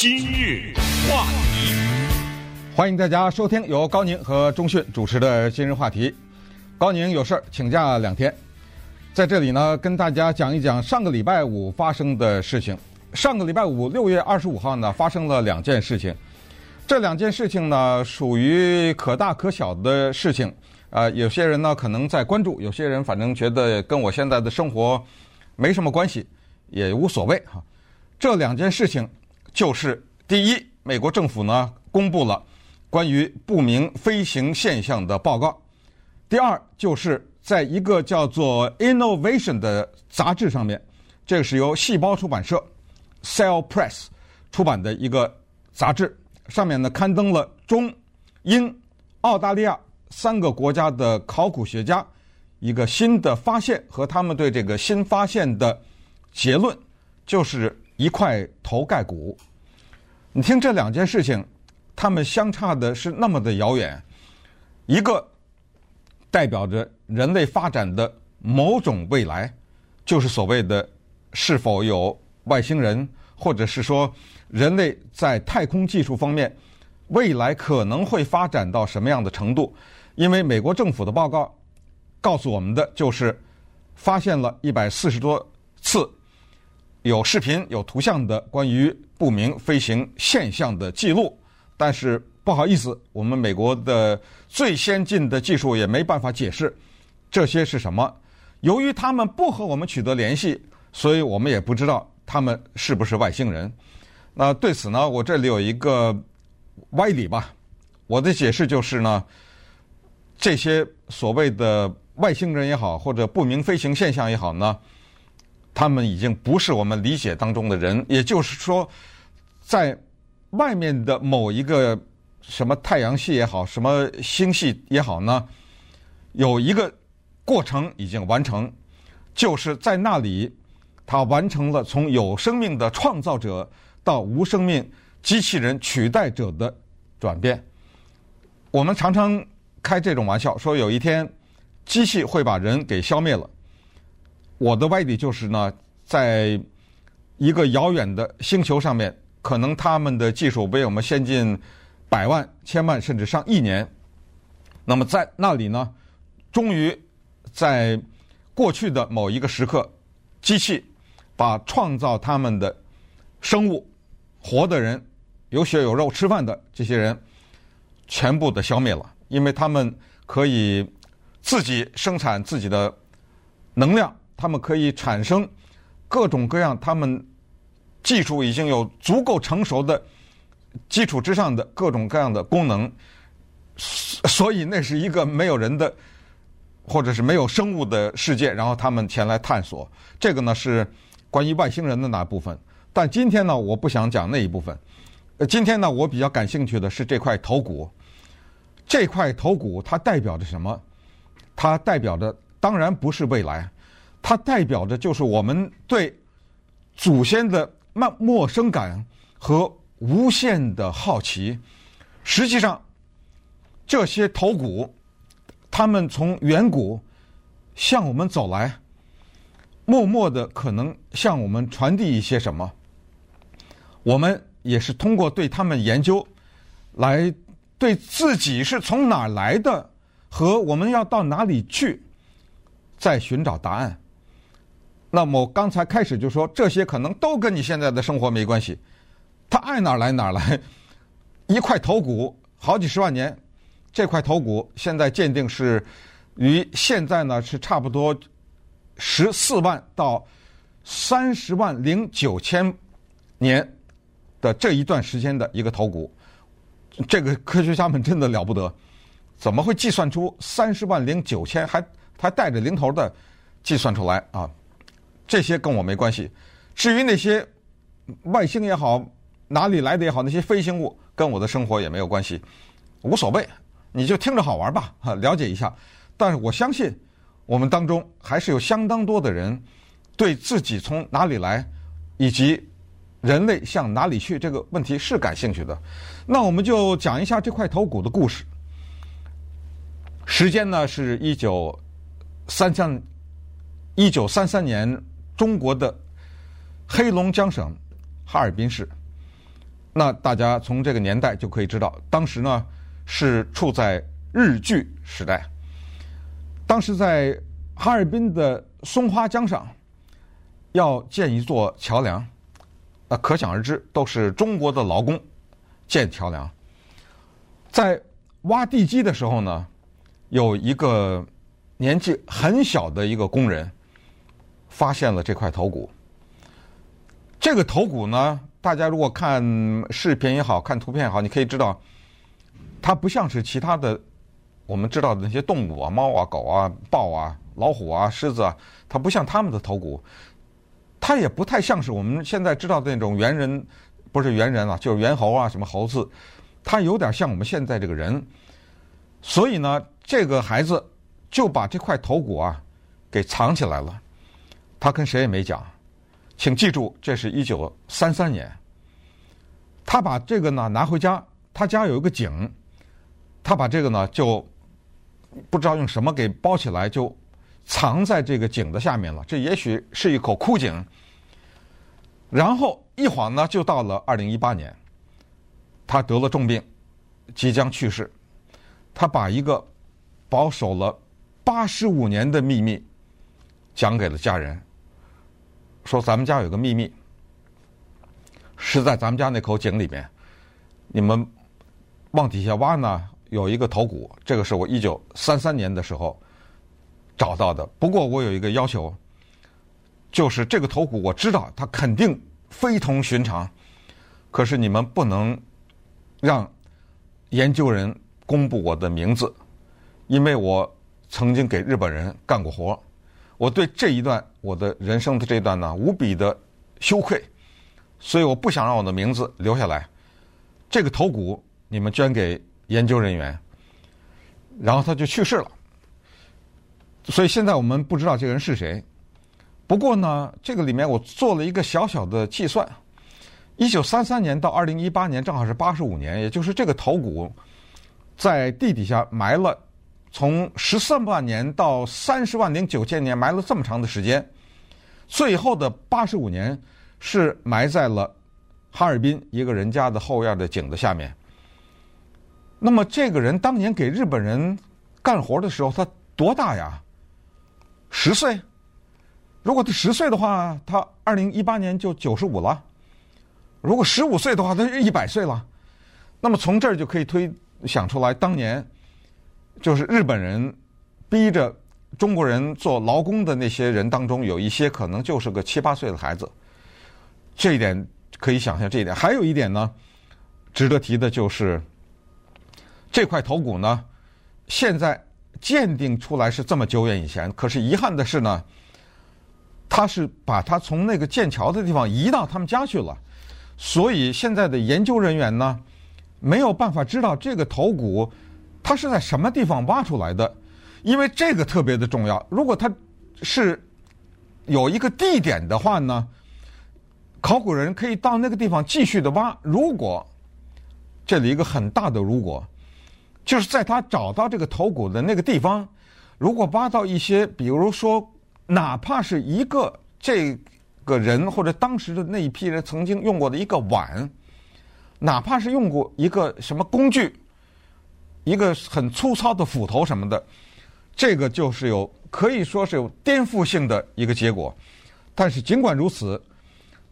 今日话题，欢迎大家收听由高宁和钟讯主持的今日话题。高宁有事请假两天，在这里呢，跟大家讲一讲上个礼拜五发生的事情。上个礼拜五，六月二十五号呢，发生了两件事情。这两件事情呢，属于可大可小的事情。呃，有些人呢可能在关注，有些人反正觉得跟我现在的生活没什么关系，也无所谓哈。这两件事情就是：第一，美国政府呢公布了关于不明飞行现象的报告；第二，就是在一个叫做《Innovation》的杂志上面，这是由细胞出版社 （Cell Press） 出版的一个杂志，上面呢刊登了中、英、澳大利亚。三个国家的考古学家一个新的发现和他们对这个新发现的结论，就是一块头盖骨。你听这两件事情，他们相差的是那么的遥远。一个代表着人类发展的某种未来，就是所谓的是否有外星人，或者是说人类在太空技术方面未来可能会发展到什么样的程度。因为美国政府的报告告诉我们的就是，发现了一百四十多有视频、有图像的关于不明飞行现象的记录，但是不好意思，我们美国的最先进的技术也没办法解释这些是什么。由于他们不和我们取得联系，所以我们也不知道他们是不是外星人。那对此呢，我这里有一个歪理吧，我的解释就是呢。这些所谓的外星人也好，或者不明飞行现象也好呢，他们已经不是我们理解当中的人。也就是说，在外面的某一个什么太阳系也好，什么星系也好呢，有一个过程已经完成，就是在那里，他完成了从有生命的创造者到无生命机器人取代者的转变。我们常常。开这种玩笑，说有一天机器会把人给消灭了。我的歪理就是呢，在一个遥远的星球上面，可能他们的技术比我们先进百万、千万甚至上亿年。那么在那里呢，终于在过去的某一个时刻，机器把创造他们的生物、活的人、有血有肉吃饭的这些人全部的消灭了。因为他们可以自己生产自己的能量，他们可以产生各种各样，他们技术已经有足够成熟的基础之上的各种各样的功能，所以那是一个没有人的或者是没有生物的世界，然后他们前来探索。这个呢是关于外星人的那部分，但今天呢我不想讲那一部分。呃，今天呢我比较感兴趣的是这块头骨。这块头骨它代表着什么？它代表着当然不是未来，它代表着就是我们对祖先的陌陌生感和无限的好奇。实际上，这些头骨，他们从远古向我们走来，默默的可能向我们传递一些什么。我们也是通过对他们研究来。对自己是从哪儿来的，和我们要到哪里去，在寻找答案。那么刚才开始就说，这些可能都跟你现在的生活没关系，他爱哪儿来哪儿来。一块头骨好几十万年，这块头骨现在鉴定是与现在呢是差不多十四万到三十万零九千年的这一段时间的一个头骨。这个科学家们真的了不得，怎么会计算出三十万零九千还还带着零头的计算出来啊？这些跟我没关系。至于那些外星也好，哪里来的也好，那些飞行物跟我的生活也没有关系，无所谓，你就听着好玩吧，哈，了解一下。但是我相信，我们当中还是有相当多的人对自己从哪里来以及。人类向哪里去？这个问题是感兴趣的，那我们就讲一下这块头骨的故事。时间呢是一九三三一九三三年，中国的黑龙江省哈尔滨市，那大家从这个年代就可以知道，当时呢是处在日据时代。当时在哈尔滨的松花江上要建一座桥梁，那可想而知，都是中国的劳工建桥梁。在挖地基的时候呢，有一个年纪很小的一个工人发现了这块头骨。这个头骨呢，大家如果看视频也好看图片也好，你可以知道，它不像是其他的我们知道的那些动物啊，猫啊、狗啊、豹啊、老虎啊、狮子啊，它不像它们的头骨，它也不太像是我们现在知道的那种猿人，不是猿人啊，就是猿猴啊，什么猴子，它有点像我们现在这个人，所以呢，这个孩子就把这块头骨啊给藏起来了，他跟谁也没讲。请记住，这是一九三三年。他把这个呢拿回家，他家有一个井，他把这个呢就不知道用什么给包起来，就藏在这个井的下面了。这也许是一口枯井。然后一晃呢，就到了二零一八年，他得了重病，即将去世。他把一个保守了八十五年的秘密讲给了家人。说咱们家有个秘密，是在咱们家那口井里面，你们往底下挖呢，有一个头骨，这个是我一九三三年的时候找到的。不过我有一个要求，就是这个头骨我知道它肯定非同寻常，可是你们不能让研究人公布我的名字，因为我曾经给日本人干过活。我对这一段我的人生的这一段呢，无比的羞愧，所以我不想让我的名字留下来。这个头骨你们捐给研究人员，然后他就去世了。所以现在我们不知道这个人是谁。不过呢，这个里面我做了一个小小的计算：一九三三年到二零一八年，正好是八十五年，也就是这个头骨在地底下埋了。从十四万年到三十万零九千年，埋了这么长的时间，最后的八十五年是埋在了哈尔滨一个人家的后院的井的下面。那么这个人当年给日本人干活的时候，他多大呀？十岁？如果他十岁的话，他二零一八年就九十五了；如果十五岁的话，他就一百岁了。那么从这儿就可以推想出来，当年。就是日本人逼着中国人做劳工的那些人当中，有一些可能就是个七八岁的孩子。这一点可以想象，这一点还有一点呢，值得提的就是这块头骨呢，现在鉴定出来是这么久远以前，可是遗憾的是呢，他是把他从那个建桥的地方移到他们家去了，所以现在的研究人员呢，没有办法知道这个头骨。它是在什么地方挖出来的？因为这个特别的重要。如果它是有一个地点的话呢，考古人可以到那个地方继续的挖。如果这里一个很大的如果，就是在他找到这个头骨的那个地方，如果挖到一些，比如说哪怕是一个这个人或者当时的那一批人曾经用过的一个碗，哪怕是用过一个什么工具。一个很粗糙的斧头什么的，这个就是有可以说是有颠覆性的一个结果。但是尽管如此，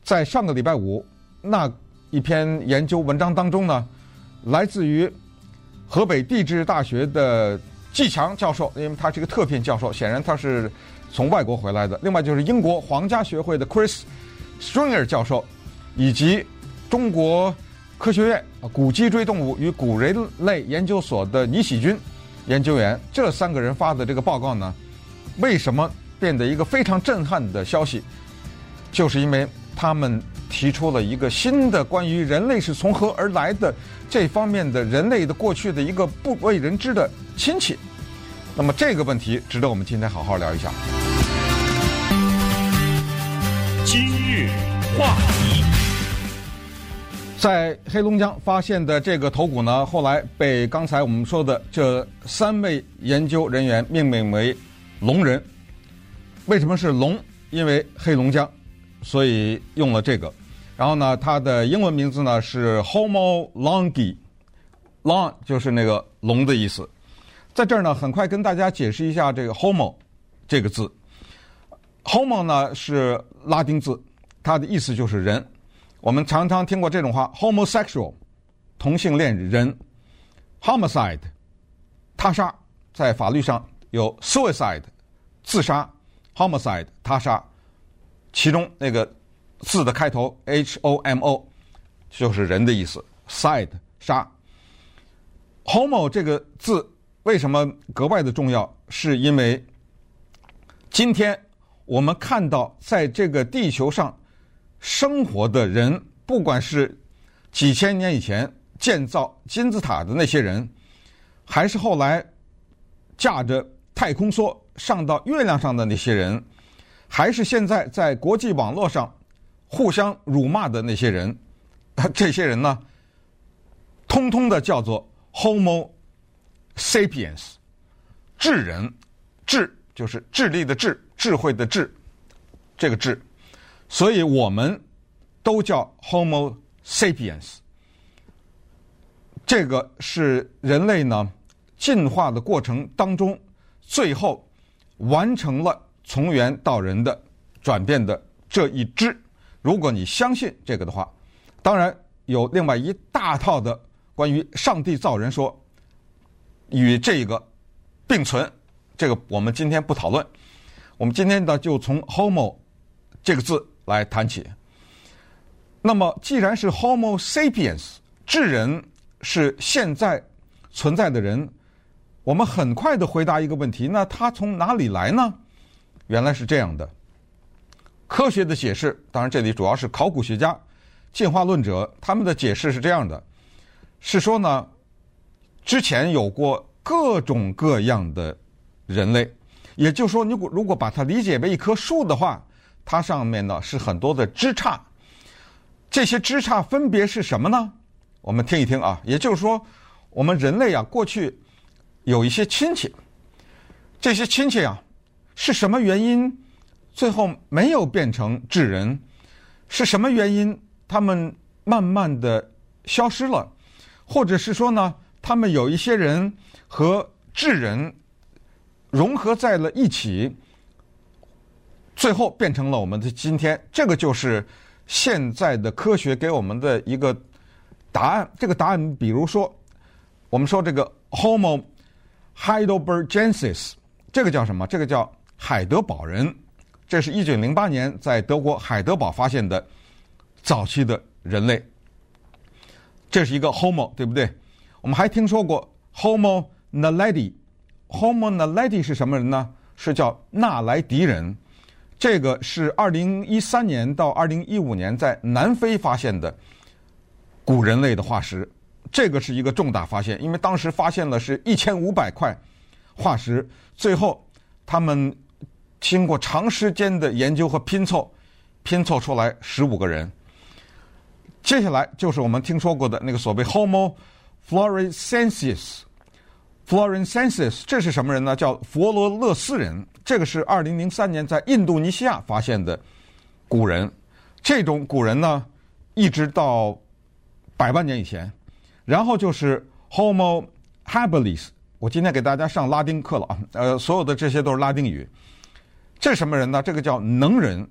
在上个礼拜五那一篇研究文章当中呢，来自于河北地质大学的季强教授，因为他是一个特聘教授，显然他是从外国回来的。另外就是英国皇家学会的 Chris Stringer 教授，以及中国。科学院古脊椎动物与古人类研究所的倪喜军研究员，这三个人发的这个报告呢，为什么变得一个非常震撼的消息？就是因为他们提出了一个新的关于人类是从何而来的这方面的人类的过去的一个不为人知的亲戚。那么这个问题值得我们今天好好聊一下。今日话题。在黑龙江发现的这个头骨呢，后来被刚才我们说的这三位研究人员命名为“龙人”。为什么是龙？因为黑龙江，所以用了这个。然后呢，它的英文名字呢是 Homo longi，long 就是那个龙的意思。在这儿呢，很快跟大家解释一下这个 Homo 这个字。Homo 呢是拉丁字，它的意思就是人。我们常常听过这种话：homosexual，同性恋人；homicide，他杀，在法律上有 suicide，自杀；homicide，他杀。其中那个字的开头 h o m o，就是人的意思；side，杀。homo 这个字为什么格外的重要？是因为今天我们看到在这个地球上。生活的人，不管是几千年以前建造金字塔的那些人，还是后来驾着太空梭上到月亮上的那些人，还是现在在国际网络上互相辱骂的那些人，这些人呢，通通的叫做 Homo sapiens，智人，智就是智力的智，智慧的智，这个智。所以我们都叫 Homo sapiens，这个是人类呢进化的过程当中最后完成了从猿到人的转变的这一支。如果你相信这个的话，当然有另外一大套的关于上帝造人说与这个并存，这个我们今天不讨论。我们今天呢就从 Homo 这个字。来谈起。那么，既然是 Homo sapiens，智人是现在存在的人，我们很快的回答一个问题：那他从哪里来呢？原来是这样的。科学的解释，当然这里主要是考古学家、进化论者他们的解释是这样的：是说呢，之前有过各种各样的人类，也就是说，如果如果把它理解为一棵树的话。它上面呢是很多的枝杈，这些枝杈分别是什么呢？我们听一听啊。也就是说，我们人类啊过去有一些亲戚，这些亲戚啊是什么原因最后没有变成智人？是什么原因他们慢慢的消失了？或者是说呢，他们有一些人和智人融合在了一起？最后变成了我们的今天，这个就是现在的科学给我们的一个答案。这个答案，比如说，我们说这个 Homo heidelbergensis，这个叫什么？这个叫海德堡人。这是一九零八年在德国海德堡发现的早期的人类。这是一个 Homo，对不对？我们还听说过 Homo naledi。Homo naledi 是什么人呢？是叫纳莱迪人。这个是二零一三年到二零一五年在南非发现的古人类的化石，这个是一个重大发现，因为当时发现了是一千五百块化石，最后他们经过长时间的研究和拼凑，拼凑出来十五个人。接下来就是我们听说过的那个所谓 Homo floresiensis。Floresiensis 这是什么人呢？叫佛罗勒斯人。这个是二零零三年在印度尼西亚发现的古人，这种古人呢，一直到百万年以前，然后就是 Homo habilis。我今天给大家上拉丁课了啊，呃，所有的这些都是拉丁语。这什么人呢？这个叫能人，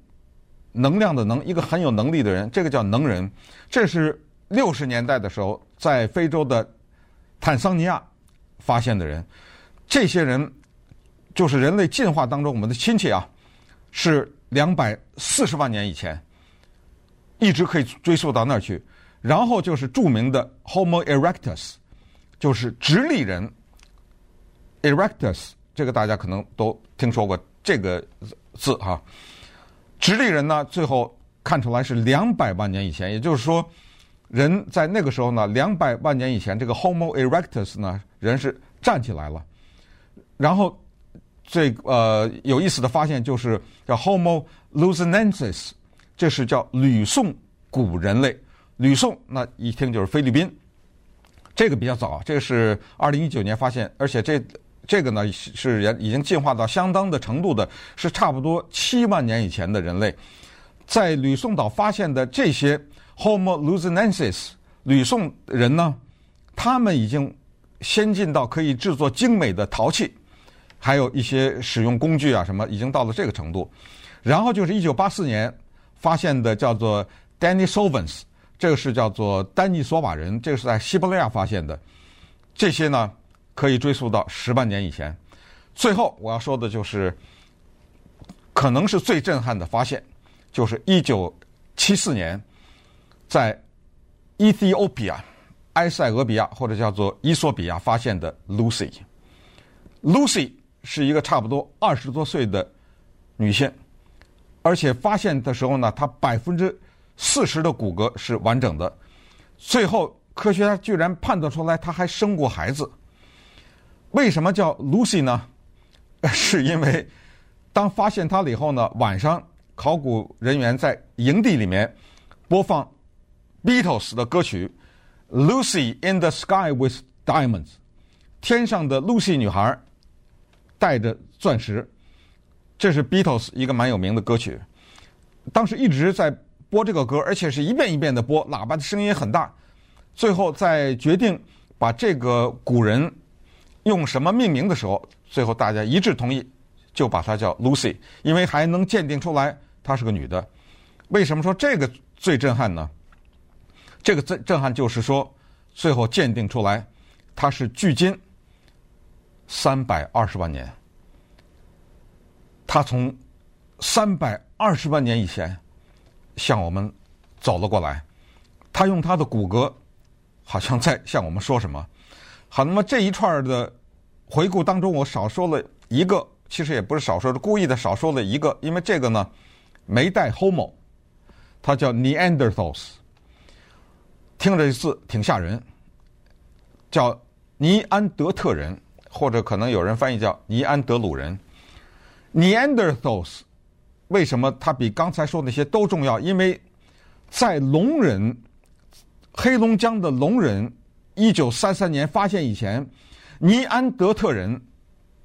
能量的能，一个很有能力的人，这个叫能人。这是六十年代的时候在非洲的坦桑尼亚发现的人，这些人。就是人类进化当中，我们的亲戚啊，是两百四十万年以前，一直可以追溯到那儿去。然后就是著名的 Homo erectus，就是直立人。erectus 这个大家可能都听说过这个字哈。直立人呢，最后看出来是两百万年以前，也就是说，人在那个时候呢，两百万年以前，这个 Homo erectus 呢，人是站起来了，然后。这呃有意思的发现就是叫 Homo luzonensis，这是叫吕宋古人类。吕宋那一听就是菲律宾，这个比较早，这个是二零一九年发现，而且这这个呢是人已经进化到相当的程度的，是差不多七万年以前的人类。在吕宋岛发现的这些 Homo luzonensis 吕宋人呢，他们已经先进到可以制作精美的陶器，还有一些使用工具啊什么，已经到了这个程度。然后就是一九八四年发现的叫做 Denisovans，这个是叫做丹尼索瓦人，这个是在西伯利亚发现的。这些呢可以追溯到十万年以前。最后我要说的就是，可能是最震撼的发现，就是一九七四年在 Ethiopia 埃塞俄比亚或者叫做伊索比亚发现的 Lucy。Lucy 是一个差不多二十多岁的女性，而且发现的时候呢，她百分之四十的骨骼是完整的。最后科学家居然判断出来，她还生过孩子。为什么叫 Lucy 呢？是因为当发现她了以后呢，晚上考古人员在营地里面播放 Beatles 的歌曲《Lucy in the Sky with Diamonds》，天上的露西女孩带着钻石，这是 Beatles 一个蛮有名的歌曲。当时一直在播这个歌，而且是一遍一遍的播，喇叭的声音很大。最后在决定把这个古人用什么命名的时候。最后大家一致同意，就把她叫 Lucy，因为还能鉴定出来她是个女的。为什么说这个最震撼呢？这个震震撼就是说，最后鉴定出来它是距今三百二十万年，它从三百二十万年以前向我们走了过来，它用它的骨骼好像在向我们说什么。好，那么这一串的。回顾当中，我少说了一个，其实也不是少说，是故意的少说了一个，因为这个呢没带 homo，它叫 Neanderthals，听着这字挺吓人，叫尼安德特人，或者可能有人翻译叫尼安德鲁人。Neanderthals 为什么它比刚才说那些都重要？因为在龙人黑龙江的龙人一九三三年发现以前。尼安德特人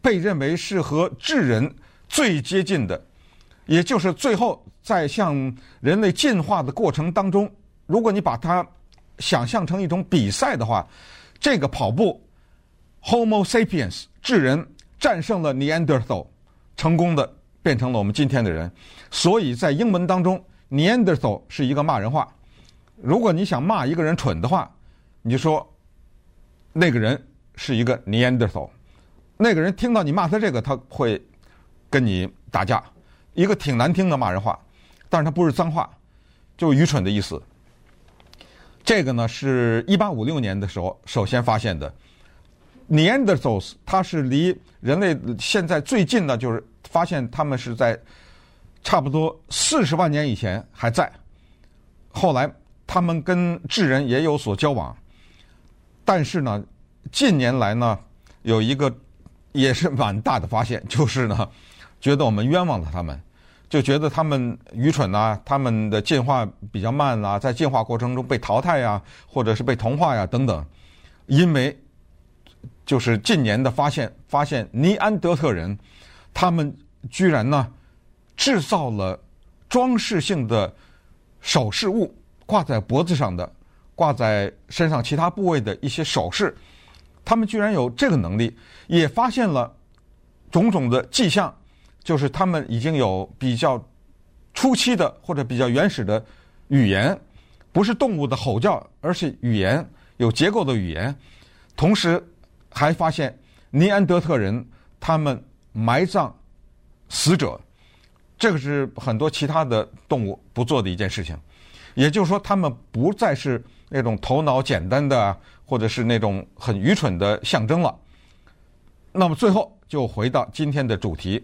被认为是和智人最接近的，也就是最后在向人类进化的过程当中，如果你把它想象成一种比赛的话，这个跑步，Homo sapiens 智人战胜了 Neanderthal，成功的变成了我们今天的人。所以在英文当中，Neanderthal 是一个骂人话。如果你想骂一个人蠢的话，你就说那个人。是一个 Neanderthal，那个人听到你骂他这个，他会跟你打架，一个挺难听的骂人话，但是他不是脏话，就愚蠢的意思。这个呢是一八五六年的时候首先发现的。Neanderthals，它是离人类现在最近的，就是发现他们是在差不多四十万年以前还在，后来他们跟智人也有所交往，但是呢。近年来呢，有一个也是蛮大的发现，就是呢，觉得我们冤枉了他们，就觉得他们愚蠢呐、他们的进化比较慢啊，在进化过程中被淘汰呀，或者是被同化呀等等。因为就是近年的发现，发现尼安德特人他们居然呢制造了装饰性的首饰物，挂在脖子上的，挂在身上其他部位的一些首饰。他们居然有这个能力，也发现了种种的迹象，就是他们已经有比较初期的或者比较原始的语言，不是动物的吼叫，而是语言，有结构的语言。同时还发现尼安德特人他们埋葬死者，这个是很多其他的动物不做的一件事情。也就是说，他们不再是那种头脑简单的。或者是那种很愚蠢的象征了。那么最后就回到今天的主题，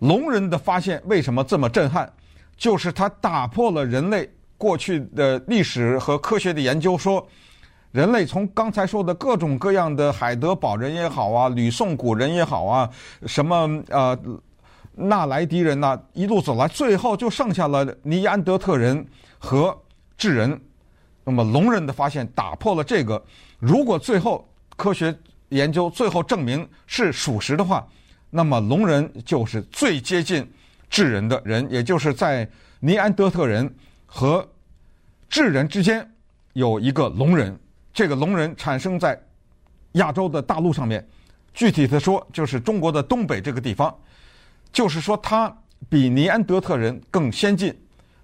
龙人的发现为什么这么震撼？就是它打破了人类过去的历史和科学的研究，说人类从刚才说的各种各样的海德堡人也好啊，吕宋古人也好啊，什么呃纳莱迪人呐、一路走来，最后就剩下了尼安德特人和智人。那么龙人的发现打破了这个。如果最后科学研究最后证明是属实的话，那么龙人就是最接近智人的人，也就是在尼安德特人和智人之间有一个龙人，这个龙人产生在亚洲的大陆上面，具体的说就是中国的东北这个地方，就是说他比尼安德特人更先进，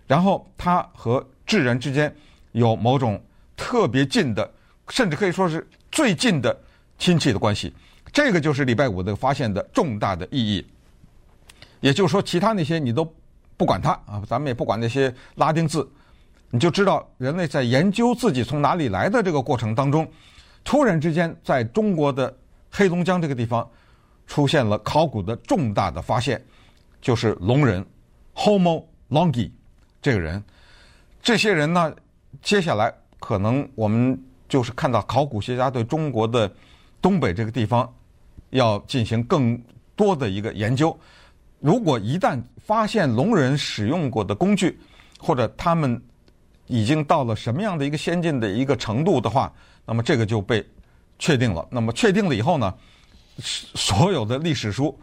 然后他和智人之间有某种特别近的，甚至可以说是最近的亲戚的关系。这个就是礼拜五的发现的重大的意义。也就是说，其他那些你都不管它啊，咱们也不管那些拉丁字，你就知道人类在研究自己从哪里来的这个过程当中，突然之间在中国的黑龙江这个地方出现了考古的重大的发现，就是龙人 Homo longi 这个人。这些人呢，接下来可能我们就是看到考古学家对中国的东北这个地方要进行更多的一个研究。如果一旦发现龙人使用过的工具，或者他们已经到了什么样的一个先进的一个程度的话，那么这个就被确定了。那么确定了以后呢，所有的历史书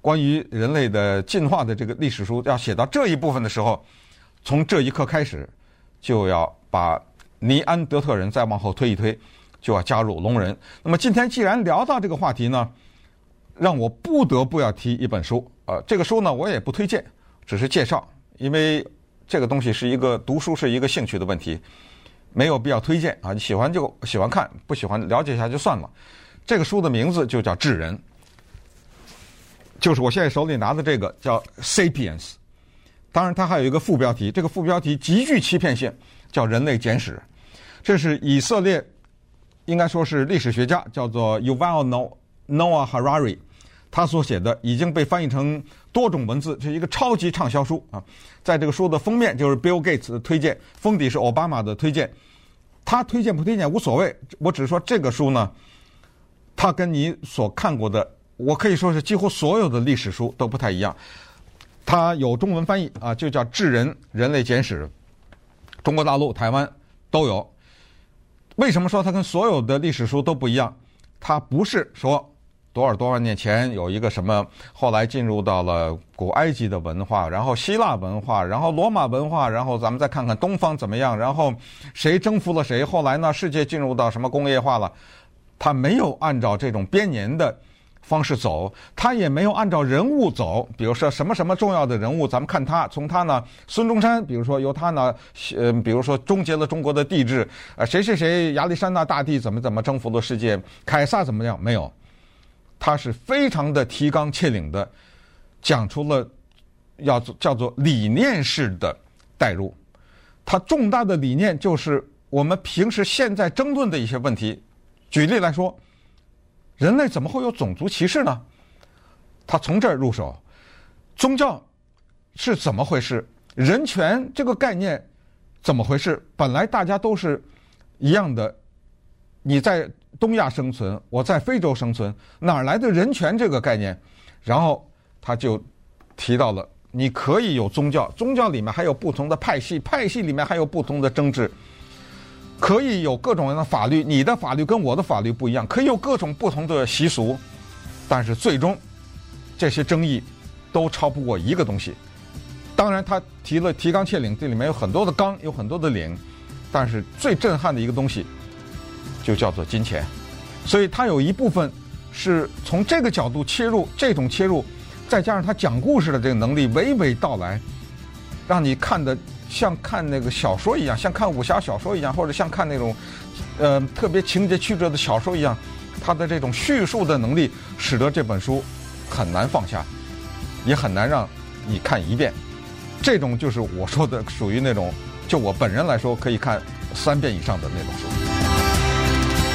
关于人类的进化的这个历史书要写到这一部分的时候，从这一刻开始就要把尼安德特人再往后推一推，就要加入龙人。那么今天既然聊到这个话题呢，让我不得不要提一本书。呃，这个书呢，我也不推荐，只是介绍，因为这个东西是一个读书是一个兴趣的问题，没有必要推荐啊。你喜欢就喜欢看，不喜欢了解一下就算了。这个书的名字就叫《智人》，就是我现在手里拿的这个叫《Sapiens》。当然，它还有一个副标题，这个副标题极具欺骗性，叫《人类简史》。这是以色列，应该说是历史学家，叫做 Yuval Noah Harari。他所写的已经被翻译成多种文字，是一个超级畅销书啊！在这个书的封面就是 Bill Gates 的推荐，封底是奥巴马的推荐。他推荐不推荐无所谓，我只是说这个书呢，它跟你所看过的，我可以说是几乎所有的历史书都不太一样。它有中文翻译啊，就叫《智人：人类简史》，中国大陆、台湾都有。为什么说它跟所有的历史书都不一样？它不是说。多少多少年前有一个什么，后来进入到了古埃及的文化，然后希腊文化，然后罗马文化，然后咱们再看看东方怎么样，然后谁征服了谁，后来呢，世界进入到什么工业化了，它没有按照这种编年的方式走，他也没有按照人物走，比如说什么什么重要的人物，咱们看他，从他呢，孙中山，比如说由他呢，呃，比如说终结了中国的帝制，呃，谁谁谁，亚历山大大帝怎么怎么征服了世界，凯撒怎么样，没有。他是非常的提纲挈领的，讲出了要做叫做理念式的带入。他重大的理念就是我们平时现在争论的一些问题。举例来说，人类怎么会有种族歧视呢？他从这儿入手，宗教是怎么回事？人权这个概念怎么回事？本来大家都是一样的，你在。东亚生存，我在非洲生存，哪来的人权这个概念？然后他就提到了，你可以有宗教，宗教里面还有不同的派系，派系里面还有不同的政治，可以有各种各样的法律，你的法律跟我的法律不一样，可以有各种不同的习俗，但是最终这些争议都超不过一个东西。当然，他提了提纲挈领，这里面有很多的纲，有很多的领，但是最震撼的一个东西。就叫做金钱，所以他有一部分是从这个角度切入，这种切入，再加上他讲故事的这个能力，娓娓道来，让你看的像看那个小说一样，像看武侠小说一样，或者像看那种呃特别情节曲折的小说一样，他的这种叙述的能力，使得这本书很难放下，也很难让你看一遍。这种就是我说的属于那种，就我本人来说可以看三遍以上的那种书。